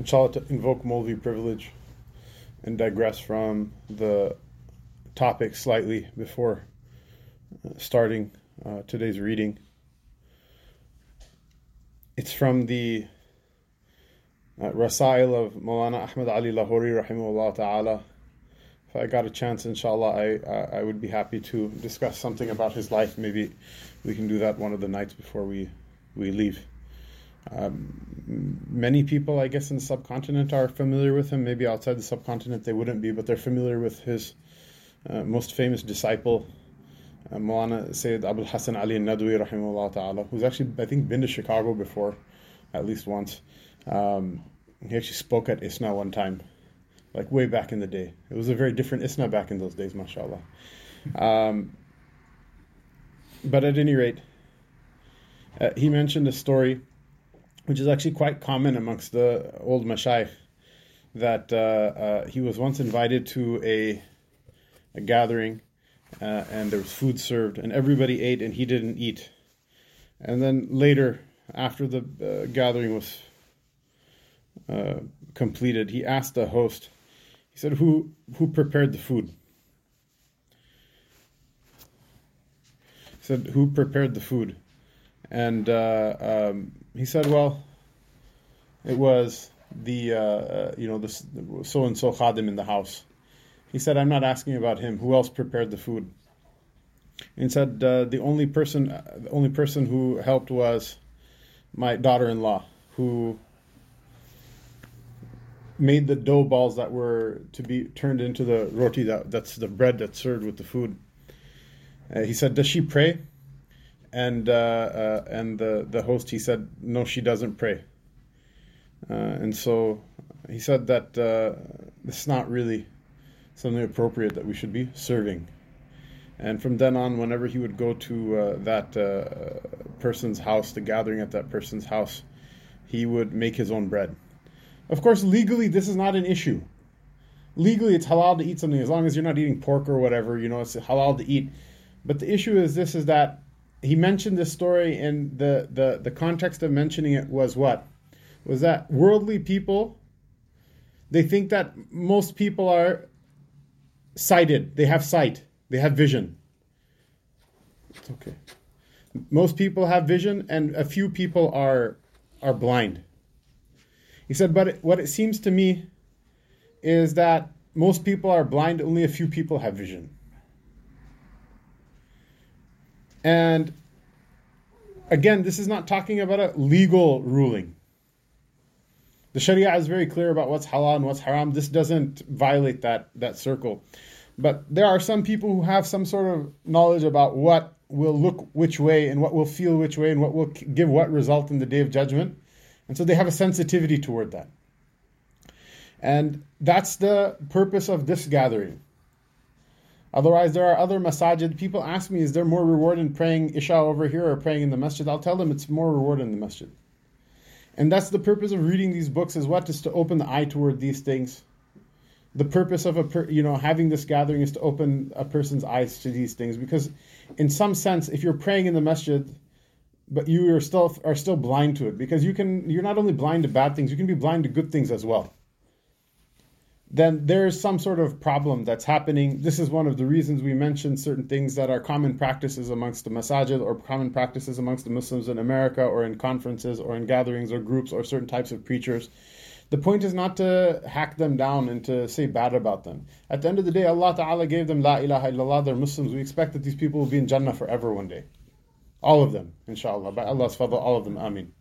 Inshallah to invoke Molvi privilege and digress from the topic slightly before uh, starting uh, today's reading. It's from the uh, Rasail of Maulana Ahmad Ali Lahori rahimahullah ta'ala. If I got a chance, inshallah, I, I would be happy to discuss something about his life. Maybe we can do that one of the nights before we, we leave. Um, many people, I guess, in the subcontinent are familiar with him. Maybe outside the subcontinent they wouldn't be, but they're familiar with his uh, most famous disciple, uh, Maulana Sayyid Abul Hassan Ali Nadwi, rahimahullah ta'ala, who's actually, I think, been to Chicago before, at least once. Um, he actually spoke at ISNA one time, like way back in the day. It was a very different ISNA back in those days, mashallah. Um, but at any rate, uh, he mentioned a story which is actually quite common amongst the old mashayikh, that uh, uh, he was once invited to a, a gathering uh, and there was food served and everybody ate and he didn't eat. And then later, after the uh, gathering was uh, completed, he asked the host, he said, who, who prepared the food? He said, who prepared the food? And uh, um, he said, "Well, it was the uh, you know the so and so khadim in the house." He said, "I'm not asking about him. Who else prepared the food?" And he said, uh, "The only person, the only person who helped was my daughter-in-law, who made the dough balls that were to be turned into the roti. That that's the bread that's served with the food." Uh, he said, "Does she pray?" And uh, uh, and the the host he said no she doesn't pray. Uh, and so he said that uh, it's not really something appropriate that we should be serving. And from then on whenever he would go to uh, that uh, person's house the gathering at that person's house he would make his own bread. Of course legally this is not an issue. Legally it's halal to eat something. As long as you're not eating pork or whatever you know it's halal to eat. But the issue is this is that he mentioned this story and the, the, the context of mentioning it was what? Was that worldly people, they think that most people are sighted. They have sight. They have vision. It's okay. Most people have vision and a few people are are blind. He said, but what it seems to me is that most people are blind, only a few people have vision. And again, this is not talking about a legal ruling. The Sharia is very clear about what's halal and what's haram. This doesn't violate that, that circle. But there are some people who have some sort of knowledge about what will look which way and what will feel which way and what will give what result in the day of judgment. And so they have a sensitivity toward that. And that's the purpose of this gathering. Otherwise, there are other masajid. People ask me, is there more reward in praying Isha over here or praying in the masjid? I'll tell them it's more reward in the masjid. And that's the purpose of reading these books is what? Is to open the eye toward these things. The purpose of a per, you know having this gathering is to open a person's eyes to these things because, in some sense, if you're praying in the masjid, but you are still are still blind to it because you can you're not only blind to bad things, you can be blind to good things as well then there is some sort of problem that's happening. This is one of the reasons we mentioned certain things that are common practices amongst the masajid or common practices amongst the Muslims in America or in conferences or in gatherings or groups or certain types of preachers. The point is not to hack them down and to say bad about them. At the end of the day, Allah Ta'ala gave them La ilaha illallah, they're Muslims. We expect that these people will be in Jannah forever one day. All of them, inshallah. By Allah's fadl, all of them, Ameen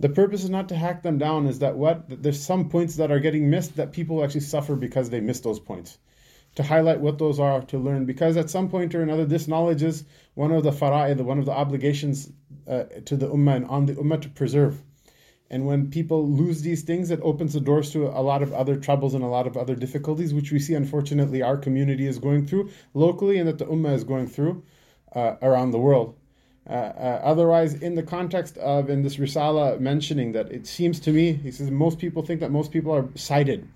the purpose is not to hack them down is that what? There's some points that are getting missed that people actually suffer because they miss those points. To highlight what those are to learn because at some point or another this knowledge is one of the fara'id one of the obligations uh, to the ummah and on the ummah to preserve. And when people lose these things, it opens the doors to a lot of other troubles and a lot of other difficulties, which we see, unfortunately, our community is going through locally and that the Ummah is going through uh, around the world. Uh, uh, otherwise, in the context of in this Risala mentioning that it seems to me, he says, most people think that most people are sighted,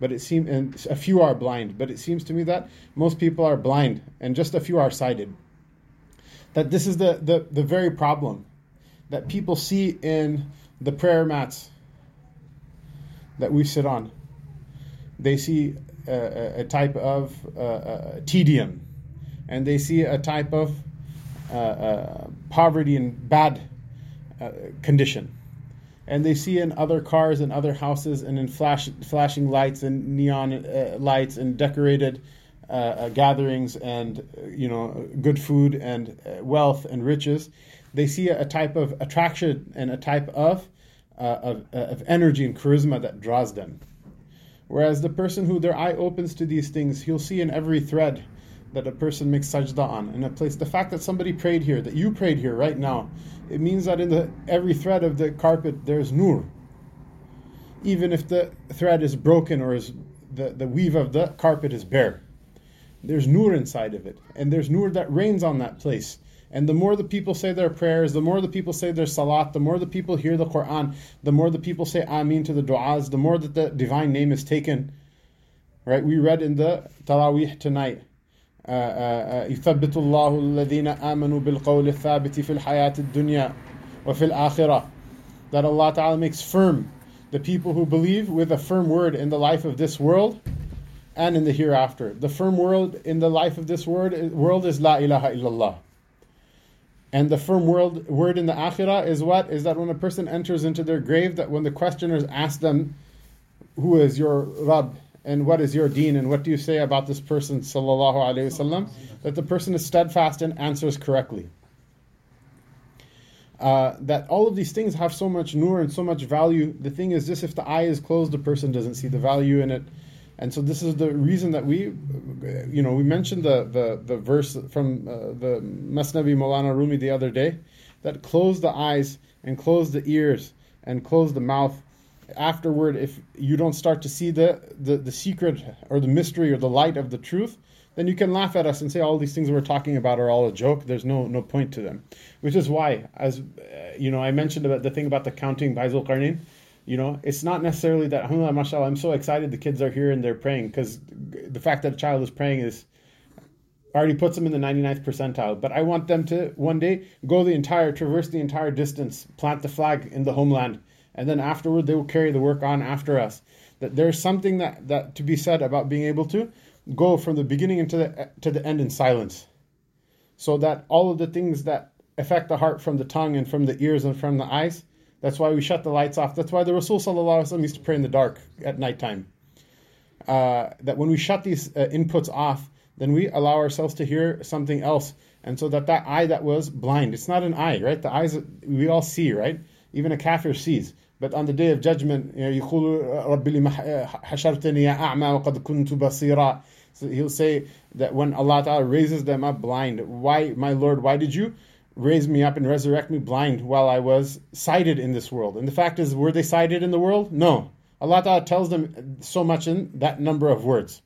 but it seems, and a few are blind, but it seems to me that most people are blind and just a few are sighted. That this is the, the, the very problem that people see in the prayer mats that we sit on. They see a, a type of uh, uh, tedium, and they see a type of poverty and bad uh, condition. And they see in other cars and other houses and in flash, flashing lights and neon uh, lights and decorated gatherings and you know good food and wealth and riches they see a, a type of attraction and a type of, uh, of, uh, of energy and charisma that draws them. Whereas the person who their eye opens to these things, he'll see in every thread that a person makes sajda on in a place. The fact that somebody prayed here, that you prayed here right now, it means that in the every thread of the carpet there's nur. Even if the thread is broken or is the, the weave of the carpet is bare. There's nur inside of it. And there's nur that rains on that place. And the more the people say their prayers, the more the people say their salat, the more the people hear the Quran, the more the people say Ameen to the du'as, the more that the divine name is taken. Right? We read in the Taraweeh tonight. يثبت الله الذين آمنوا بالقول الثابت في الحياة الدنيا وفي الآخرة that Allah Ta'ala makes firm the people who believe with a firm word in the life of this world and in the hereafter. The firm word in the life of this world, world is La ilaha illallah. And the firm word, word in the akhirah is what? Is that when a person enters into their grave, that when the questioners ask them, Who is your Rabb? And what is your deen? And what do you say about this person, sallallahu alayhi wasallam? That the person is steadfast and answers correctly. Uh, that all of these things have so much nur and so much value. The thing is, this if the eye is closed, the person doesn't see the value in it. And so this is the reason that we, you know, we mentioned the the, the verse from uh, the Masnavi Maulana Rumi the other day, that close the eyes and close the ears and close the mouth. Afterward, if you don't start to see the, the, the secret or the mystery or the light of the truth, then you can laugh at us and say all these things we're talking about are all a joke. There's no no point to them, which is why, as uh, you know, I mentioned about the thing about the counting by Zulqarnain you know, it's not necessarily that, alhamdulillah, mashallah, I'm so excited the kids are here and they're praying because the fact that a child is praying is already puts them in the 99th percentile. But I want them to one day go the entire, traverse the entire distance, plant the flag in the homeland, and then afterward they will carry the work on after us. That there's something that, that to be said about being able to go from the beginning into the to the end in silence, so that all of the things that affect the heart from the tongue and from the ears and from the eyes that's why we shut the lights off. That's why the Rasul Sallallahu used to pray in the dark at nighttime. Uh, that when we shut these uh, inputs off, then we allow ourselves to hear something else. And so that that eye that was blind, it's not an eye, right? The eyes, we all see, right? Even a kafir sees. But on the day of judgment, you know, so he'll say that when Allah Ta'ala raises them up blind, why, my Lord, why did you raise me up and resurrect me blind while I was sighted in this world. And the fact is, were they sighted in the world? No. Allah Ta'ala tells them so much in that number of words.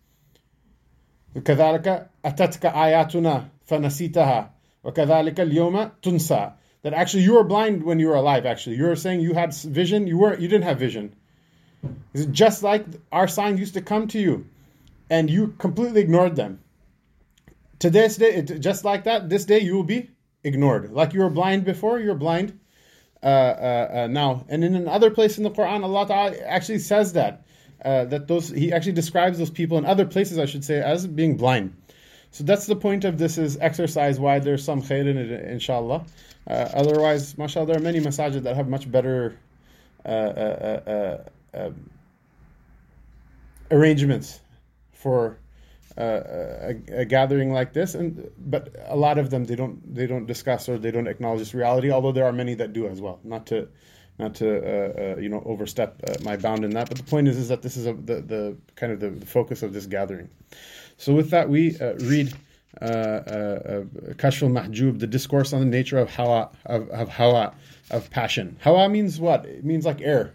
كذلك أتتك آياتنا فنسيتها وكذلك اليوم تنسى that actually you were blind when you were alive actually you were saying you had vision you were you didn't have vision It's just like our signs used to come to you and you completely ignored them to this day just like that this day you will be ignored. Like you were blind before, you're blind uh, uh, uh, now. And in another place in the Quran, Allah Ta'ala actually says that. Uh, that those He actually describes those people in other places, I should say, as being blind. So that's the point of this is exercise why there's some khair in it, inshallah. Uh, otherwise, mashallah, there are many masajid that have much better uh, um, arrangements for a, a, gathering like this, and but a lot of them they don't they don't discuss or they don't acknowledge this reality. Although there are many that do as well. Not to not to uh, uh, you know overstep uh, my bound in that, but the point is is that this is a, the the kind of the, the focus of this gathering. So with that, we uh, read uh, uh, Kashf al-Mahjub, the discourse on the nature of hawa, of, of hawa, of passion. Hawa means what? It means like air,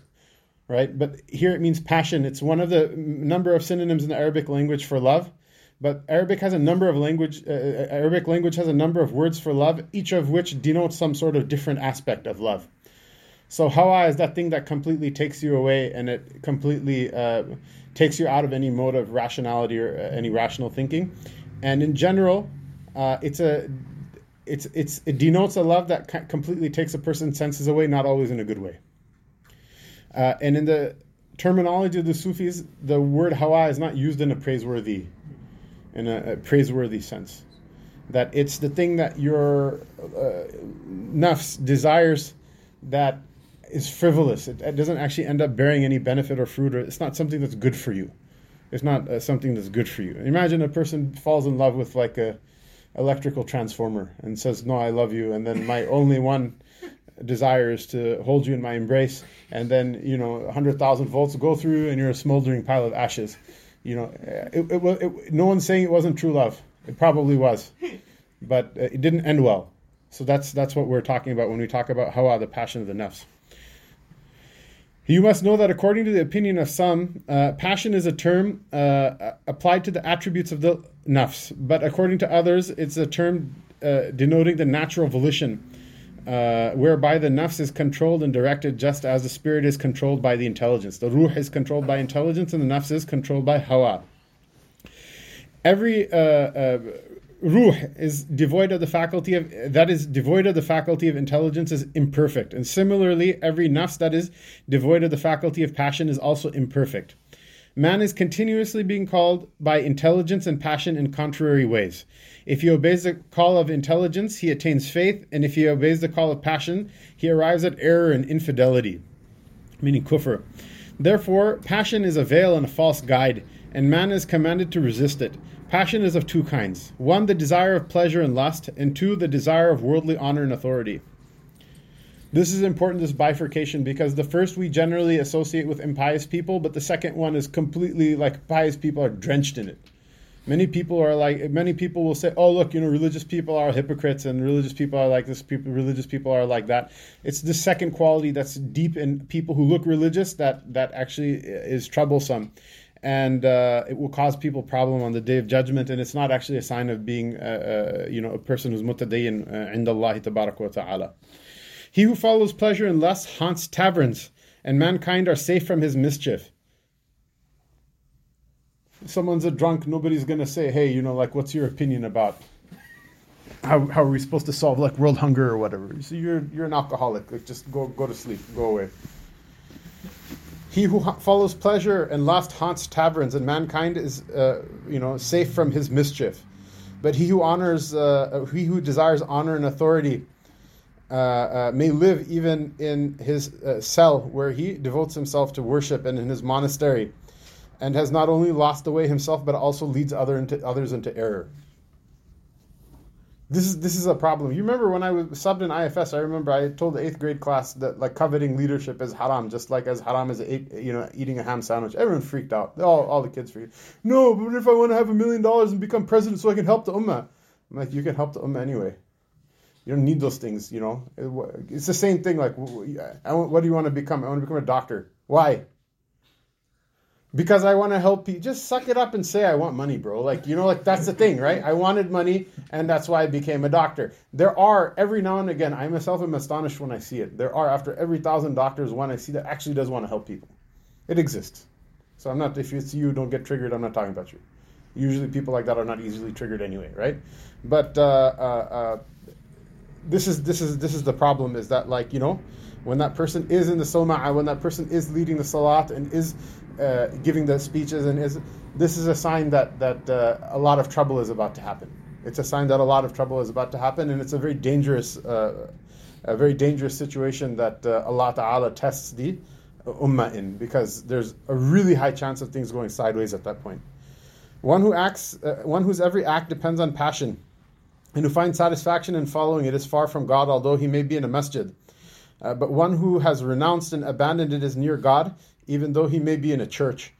right? But here it means passion. It's one of the number of synonyms in the Arabic language for love. But Arabic has a number of language. Uh, uh, Arabic language has a number of words for love, each of which denotes some sort of different aspect of love. So hawa is that thing that completely takes you away, and it completely uh, takes you out of any mode of rationality or uh, any rational thinking. And in general, uh, it's a it's it's it denotes a love that completely takes a person's senses away, not always in a good way. Uh, and in the terminology of the Sufis, the word hawa is not used in a praiseworthy in a, a praiseworthy sense. That it's the thing that your uh, nafs desires that is frivolous. It, it, doesn't actually end up bearing any benefit or fruit, or it's not something that's good for you. It's not uh, something that's good for you. Imagine a person falls in love with like a electrical transformer and says, "No, I love you," and then my only one desire is to hold you in my embrace, and then you know, hundred thousand volts go through, and you're a smoldering pile of ashes you know, it, it, it, no one's saying it wasn't true love. It probably was, but it didn't end well. So that's that's what we're talking about when we talk about hawa, the passion of the nafs. You must know that according to the opinion of some, uh, passion is a term uh, applied to the attributes of the nafs, but according to others, it's a term uh, denoting the natural volition uh, whereby the nafs is controlled and directed just as the spirit is controlled by the intelligence. The ruh is controlled by intelligence and the nafs is controlled by hawa. Every uh, uh, ruh is devoid of the faculty of that is devoid of the faculty of intelligence is imperfect, and similarly, every nafs that is devoid of the faculty of passion is also imperfect. Man is continuously being called by intelligence and passion in contrary ways. If he obeys the call of intelligence, he attains faith, and if he obeys the call of passion, he arrives at error and infidelity, meaning kufr. Therefore, passion is a veil and a false guide, and man is commanded to resist it. Passion is of two kinds one, the desire of pleasure and lust, and two, the desire of worldly honor and authority. This is important, this bifurcation, because the first we generally associate with impious people, but the second one is completely like pious people are drenched in it. Many people are like many people will say, "Oh, look, you know, religious people are hypocrites, and religious people are like this. People, religious people are like that." It's the second quality that's deep in people who look religious that that actually is troublesome, and uh, it will cause people problem on the day of judgment. And it's not actually a sign of being, uh, uh, you know, a person who's mutadayin uh, inda Allah wa ta'ala. He who follows pleasure and lust haunts taverns, and mankind are safe from his mischief someone's a drunk, nobody's gonna say, hey, you know, like, what's your opinion about how, how are we supposed to solve like world hunger or whatever? So you're you're an alcoholic. Like, just go go to sleep, go away. He who ha- follows pleasure and lust haunts taverns, and mankind is, uh, you know, safe from his mischief. But he who honors, uh, he who desires honor and authority, uh, uh may live even in his uh, cell where he devotes himself to worship, and in his monastery and has not only lost the way himself, but also leads other into, others into error. This is this is a problem. You remember when I was subbed in IFS? I remember I told the eighth grade class that like coveting leadership is haram, just like as haram as you know eating a ham sandwich. Everyone freaked out. All, all the kids freaked. No, but if I want to have a million dollars and become president so I can help the ummah, I'm like you can help the ummah anyway. You don't need those things, you know. It's the same thing. Like, what do you want to become? I want to become a doctor. Why? Because I want to help people. Just suck it up and say I want money, bro. Like you know, like that's the thing, right? I wanted money, and that's why I became a doctor. There are every now and again. I myself am astonished when I see it. There are after every thousand doctors, one I see that actually does want to help people. It exists. So I'm not. If it's you, don't get triggered. I'm not talking about you. Usually, people like that are not easily triggered anyway, right? But uh, uh, uh, this is this is this is the problem. Is that like you know when that person is in the soma'ah, when that person is leading the salat and is uh, giving the speeches, and is this is a sign that that uh, a lot of trouble is about to happen. It's a sign that a lot of trouble is about to happen, and it's a very dangerous, uh, a very dangerous situation that uh, Allah Taala tests the ummah in, because there's a really high chance of things going sideways at that point. One who acts, uh, one whose every act depends on passion, and who finds satisfaction in following it is far from God, although he may be in a masjid. Uh, but one who has renounced and abandoned it is near God, even though he may be in a church.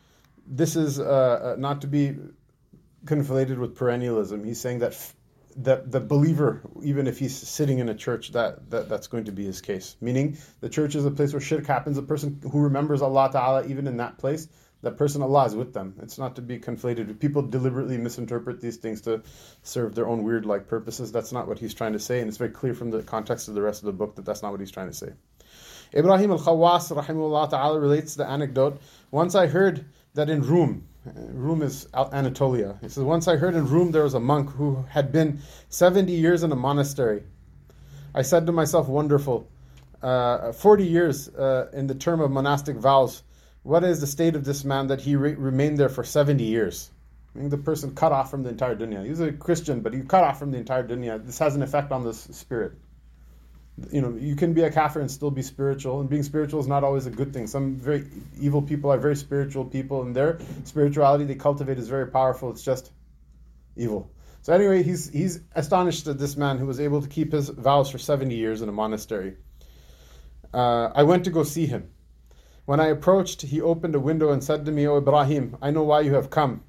This is uh, uh, not to be conflated with perennialism. He's saying that f- the, the believer, even if he's sitting in a church, that, that that's going to be his case. Meaning, the church is a place where shirk happens. A person who remembers Allah Ta'ala, even in that place, that person Allah is with them. It's not to be conflated. People deliberately misinterpret these things to serve their own weird like purposes. That's not what he's trying to say, and it's very clear from the context of the rest of the book that that's not what he's trying to say. Ibrahim al-Khawas rahimahullah ta'ala relates the anecdote. Once I heard that in Rum, Rum is Anatolia. He says, Once I heard in Rum there was a monk who had been 70 years in a monastery. I said to myself, Wonderful. Uh, 40 years uh, in the term of monastic vows. What is the state of this man that he re- remained there for 70 years? I mean, the person cut off from the entire dunya. He's a Christian, but he cut off from the entire dunya. This has an effect on the spirit you know, you can be a kafir and still be spiritual, and being spiritual is not always a good thing. Some very evil people are very spiritual people, and their spirituality they cultivate is very powerful. It's just evil. So anyway, he's he's astonished at this man who was able to keep his vows for seventy years in a monastery. Uh, I went to go see him. When I approached, he opened a window and said to me, "O Ibrahim, I know why you have come.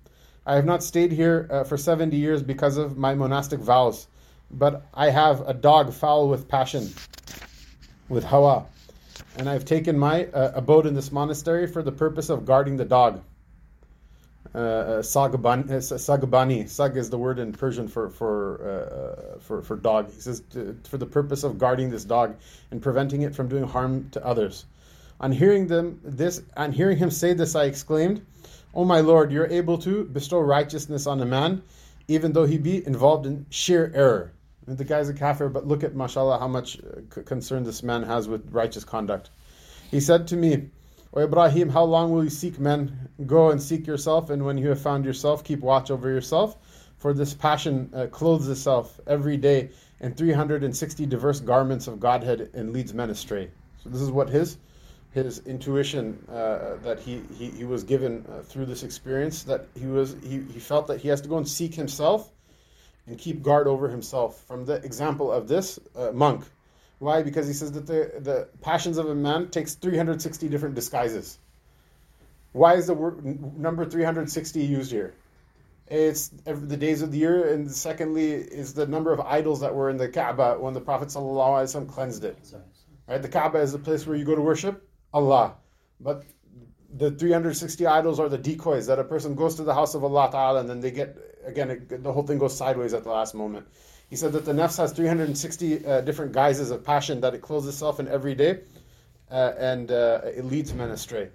I have not stayed here uh, for seventy years because of my monastic vows." But I have a dog foul with passion, with hawa, and I've taken my uh, abode in this monastery for the purpose of guarding the dog. Uh, uh sagabani, uh, sag is the word in Persian for for uh, uh, for for dog. He says for the purpose of guarding this dog and preventing it from doing harm to others. On hearing them this, on hearing him say this, I exclaimed, "O my Lord, you're able to bestow righteousness on a man, even though he be involved in sheer error." The guy's a kafir, but look at, mashallah, how much uh, concern this man has with righteous conduct. He said to me, O Ibrahim, how long will you seek men? Go and seek yourself, and when you have found yourself, keep watch over yourself. For this passion uh, clothes itself every day in 360 diverse garments of Godhead and leads men astray. So this is what his his intuition uh, that he, he, he was given uh, through this experience that he was he, he felt that he has to go and seek himself and keep guard over himself. From the example of this uh, monk. Why? Because he says that the, the passions of a man takes 360 different disguises. Why is the word number 360 used here? It's the days of the year, and secondly is the number of idols that were in the Kaaba when the Prophet ﷺ cleansed it. Right? The Kaaba is the place where you go to worship Allah. But the 360 idols are the decoys that a person goes to the house of Allah Ta'ala and then they get again, the whole thing goes sideways at the last moment. He said that the nafs has 360 uh, different guises of passion that it clothes itself in every day, uh, and uh, it leads men astray.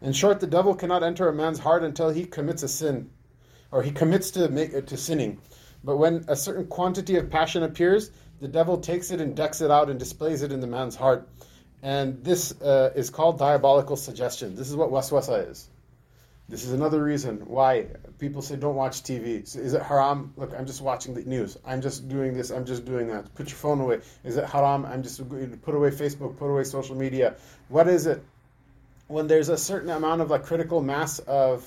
In short, the devil cannot enter a man's heart until he commits a sin, or he commits to make to sinning. But when a certain quantity of passion appears, the devil takes it and decks it out and displays it in the man's heart. And this uh, is called diabolical suggestion. This is what waswasa is. This is another reason why people say don't watch TV. Is it haram? Look, I'm just watching the news. I'm just doing this. I'm just doing that. Put your phone away. Is it haram? I'm just put away Facebook. Put away social media. What is it? When there's a certain amount of like critical mass of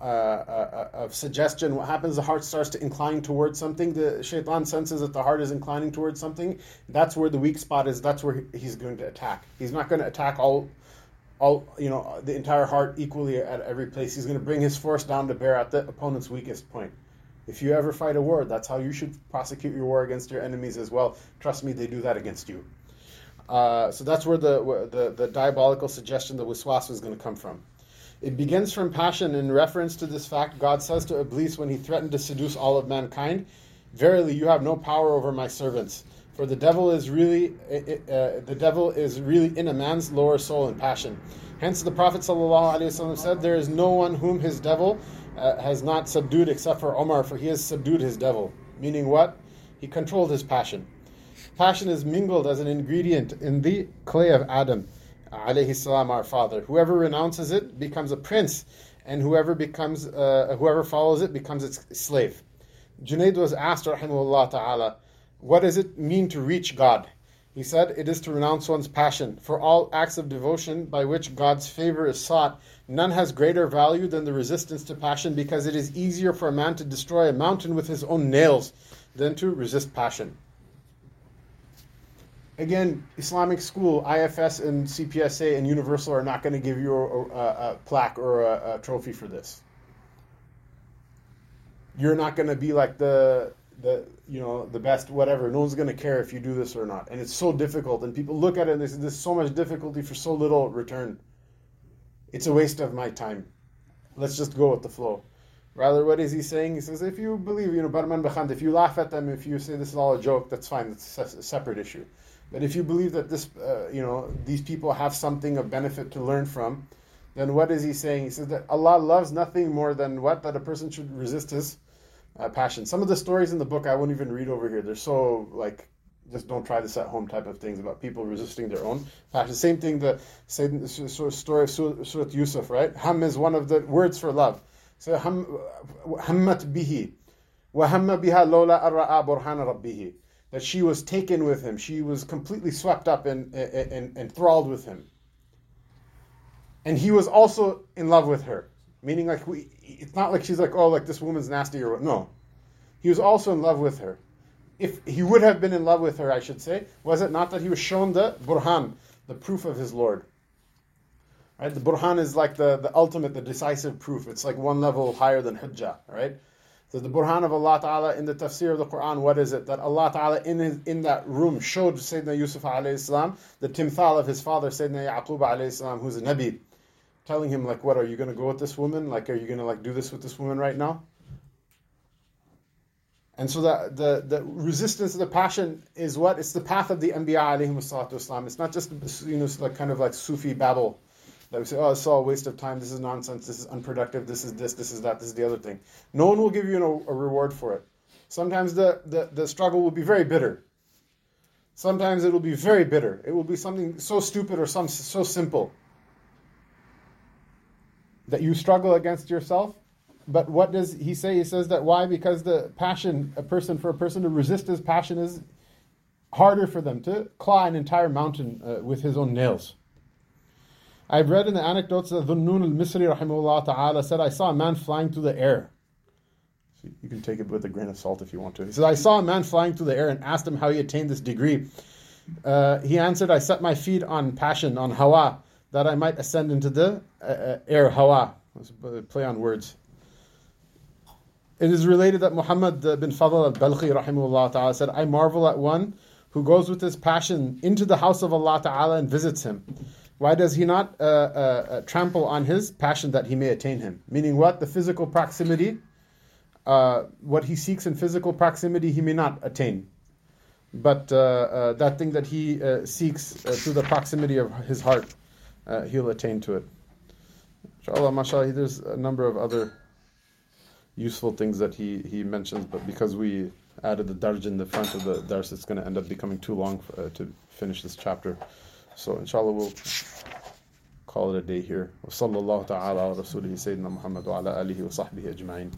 uh, uh, of suggestion, what happens? The heart starts to incline towards something. The shaitan senses that the heart is inclining towards something. That's where the weak spot is. That's where he's going to attack. He's not going to attack all all you know the entire heart equally at every place. He's going to bring his force down to bear at the opponent's weakest point. If you ever fight a war, that's how you should prosecute your war against your enemies as well. Trust me, they do that against you. Uh, so that's where the, the, the diabolical suggestion, the waswas, is going to come from. It begins from passion. In reference to this fact, God says to Iblis when he threatened to seduce all of mankind, "Verily, you have no power over my servants." For the devil is really uh, the devil is really in a man's lower soul and passion. Hence, the Prophet ﷺ said, "There is no one whom his devil uh, has not subdued except for Omar, for he has subdued his devil." Meaning what? He controlled his passion. Passion is mingled as an ingredient in the clay of Adam, alayhi salam, our father. Whoever renounces it becomes a prince, and whoever becomes uh, whoever follows it becomes its slave. Junaid was asked, rahimahullah ta'ala, what does it mean to reach God? He said, It is to renounce one's passion. For all acts of devotion by which God's favor is sought, none has greater value than the resistance to passion because it is easier for a man to destroy a mountain with his own nails than to resist passion. Again, Islamic school, IFS and CPSA and Universal are not going to give you a, a, a plaque or a, a trophy for this. you're not going to be like the the you know the best whatever. No one's going to care if you do this or not. And it's so difficult and people look at it and they say there's so much difficulty for so little return. It's a waste of my time. Let's just go with the flow. Rather what is he saying? He says if you believe you know barman bakhand if you laugh at them if you say this is all a joke that's fine. That's a separate issue. But if you believe that this uh, you know these people have something of benefit to learn from then what is he saying? He says that allah loves nothing more than what? That a person should resist his uh, passion. Some of the stories in the book I won't even read over here. They're so like just don't try this at home type of things about people resisting their own passion. Same thing the same sort of story of Surah Yusuf, right? Ham is one of the words for love. So ham, hammat bihi, wa hamma biha lola arra'a burhana rabbihi. That she was taken with him. She was completely swept up and enthralled with him. And he was also in love with her. Meaning, like, we, it's not like she's like, oh, like this woman's nasty or what. No. He was also in love with her. If he would have been in love with her, I should say, was it not that he was shown the burhan, the proof of his Lord? Right? The burhan is like the, the ultimate, the decisive proof. It's like one level higher than hujjah, right? So the burhan of Allah Ta'ala in the tafsir of the Quran, what is it? That Allah Ta'ala in his, in that room showed Sayyidina Yusuf alayhi salam the timthal of his father, Sayyidina Yaqub alayhi salam, who's a Nabi telling him like, "What are you going to go with this woman? Like, are you going to like do this with this woman right now?" And so the, the, the resistance to the passion is what? It's the path of the Anbiya Islam. It's not just you know like kind of like Sufi babble that we say, oh, it's all a waste of time. This is nonsense. This is unproductive. This is this. This is that. This is the other thing. No one will give you a, a reward for it. Sometimes the, the, the struggle will be very bitter. Sometimes it will be very bitter. It will be something so stupid or some so simple that you struggle against yourself. But what does he say? He says that why? Because the passion, a person for a person to resist his passion is harder for them to claw an entire mountain uh, with his own nails. I've read in the anecdotes that Dhunnun al-Misri rahimahullah ta'ala said, I saw a man flying through the air. You can take it with a grain of salt if you want to. He said, I saw a man flying through the air and asked him how he attained this degree. Uh, he answered, I set my feet on passion, on hawa, that I might ascend into the uh, uh air, hawa. Play on words. It is related that Muhammad bin Fadl al-Balkhi rahimahullah ta'ala said, I marvel at one who goes with his passion into the house of Allah ta'ala and visits him. Why does he not uh, uh, uh, trample on his passion that he may attain him? Meaning what? The physical proximity, uh, what he seeks in physical proximity, he may not attain. But uh, uh, that thing that he seeks through the proximity of his heart, uh, he'll attain to it. Inshallah, mashallah, there's a number of other useful things that he, he mentions, but because we added the darj in the front of the dars, it's going to end up becoming too long for, uh, to finish this chapter. So, inshallah, we'll call it a day here. وصلى الله تعالى على رسوله سيدنا محمد وعلى آله وصحبه أجمعين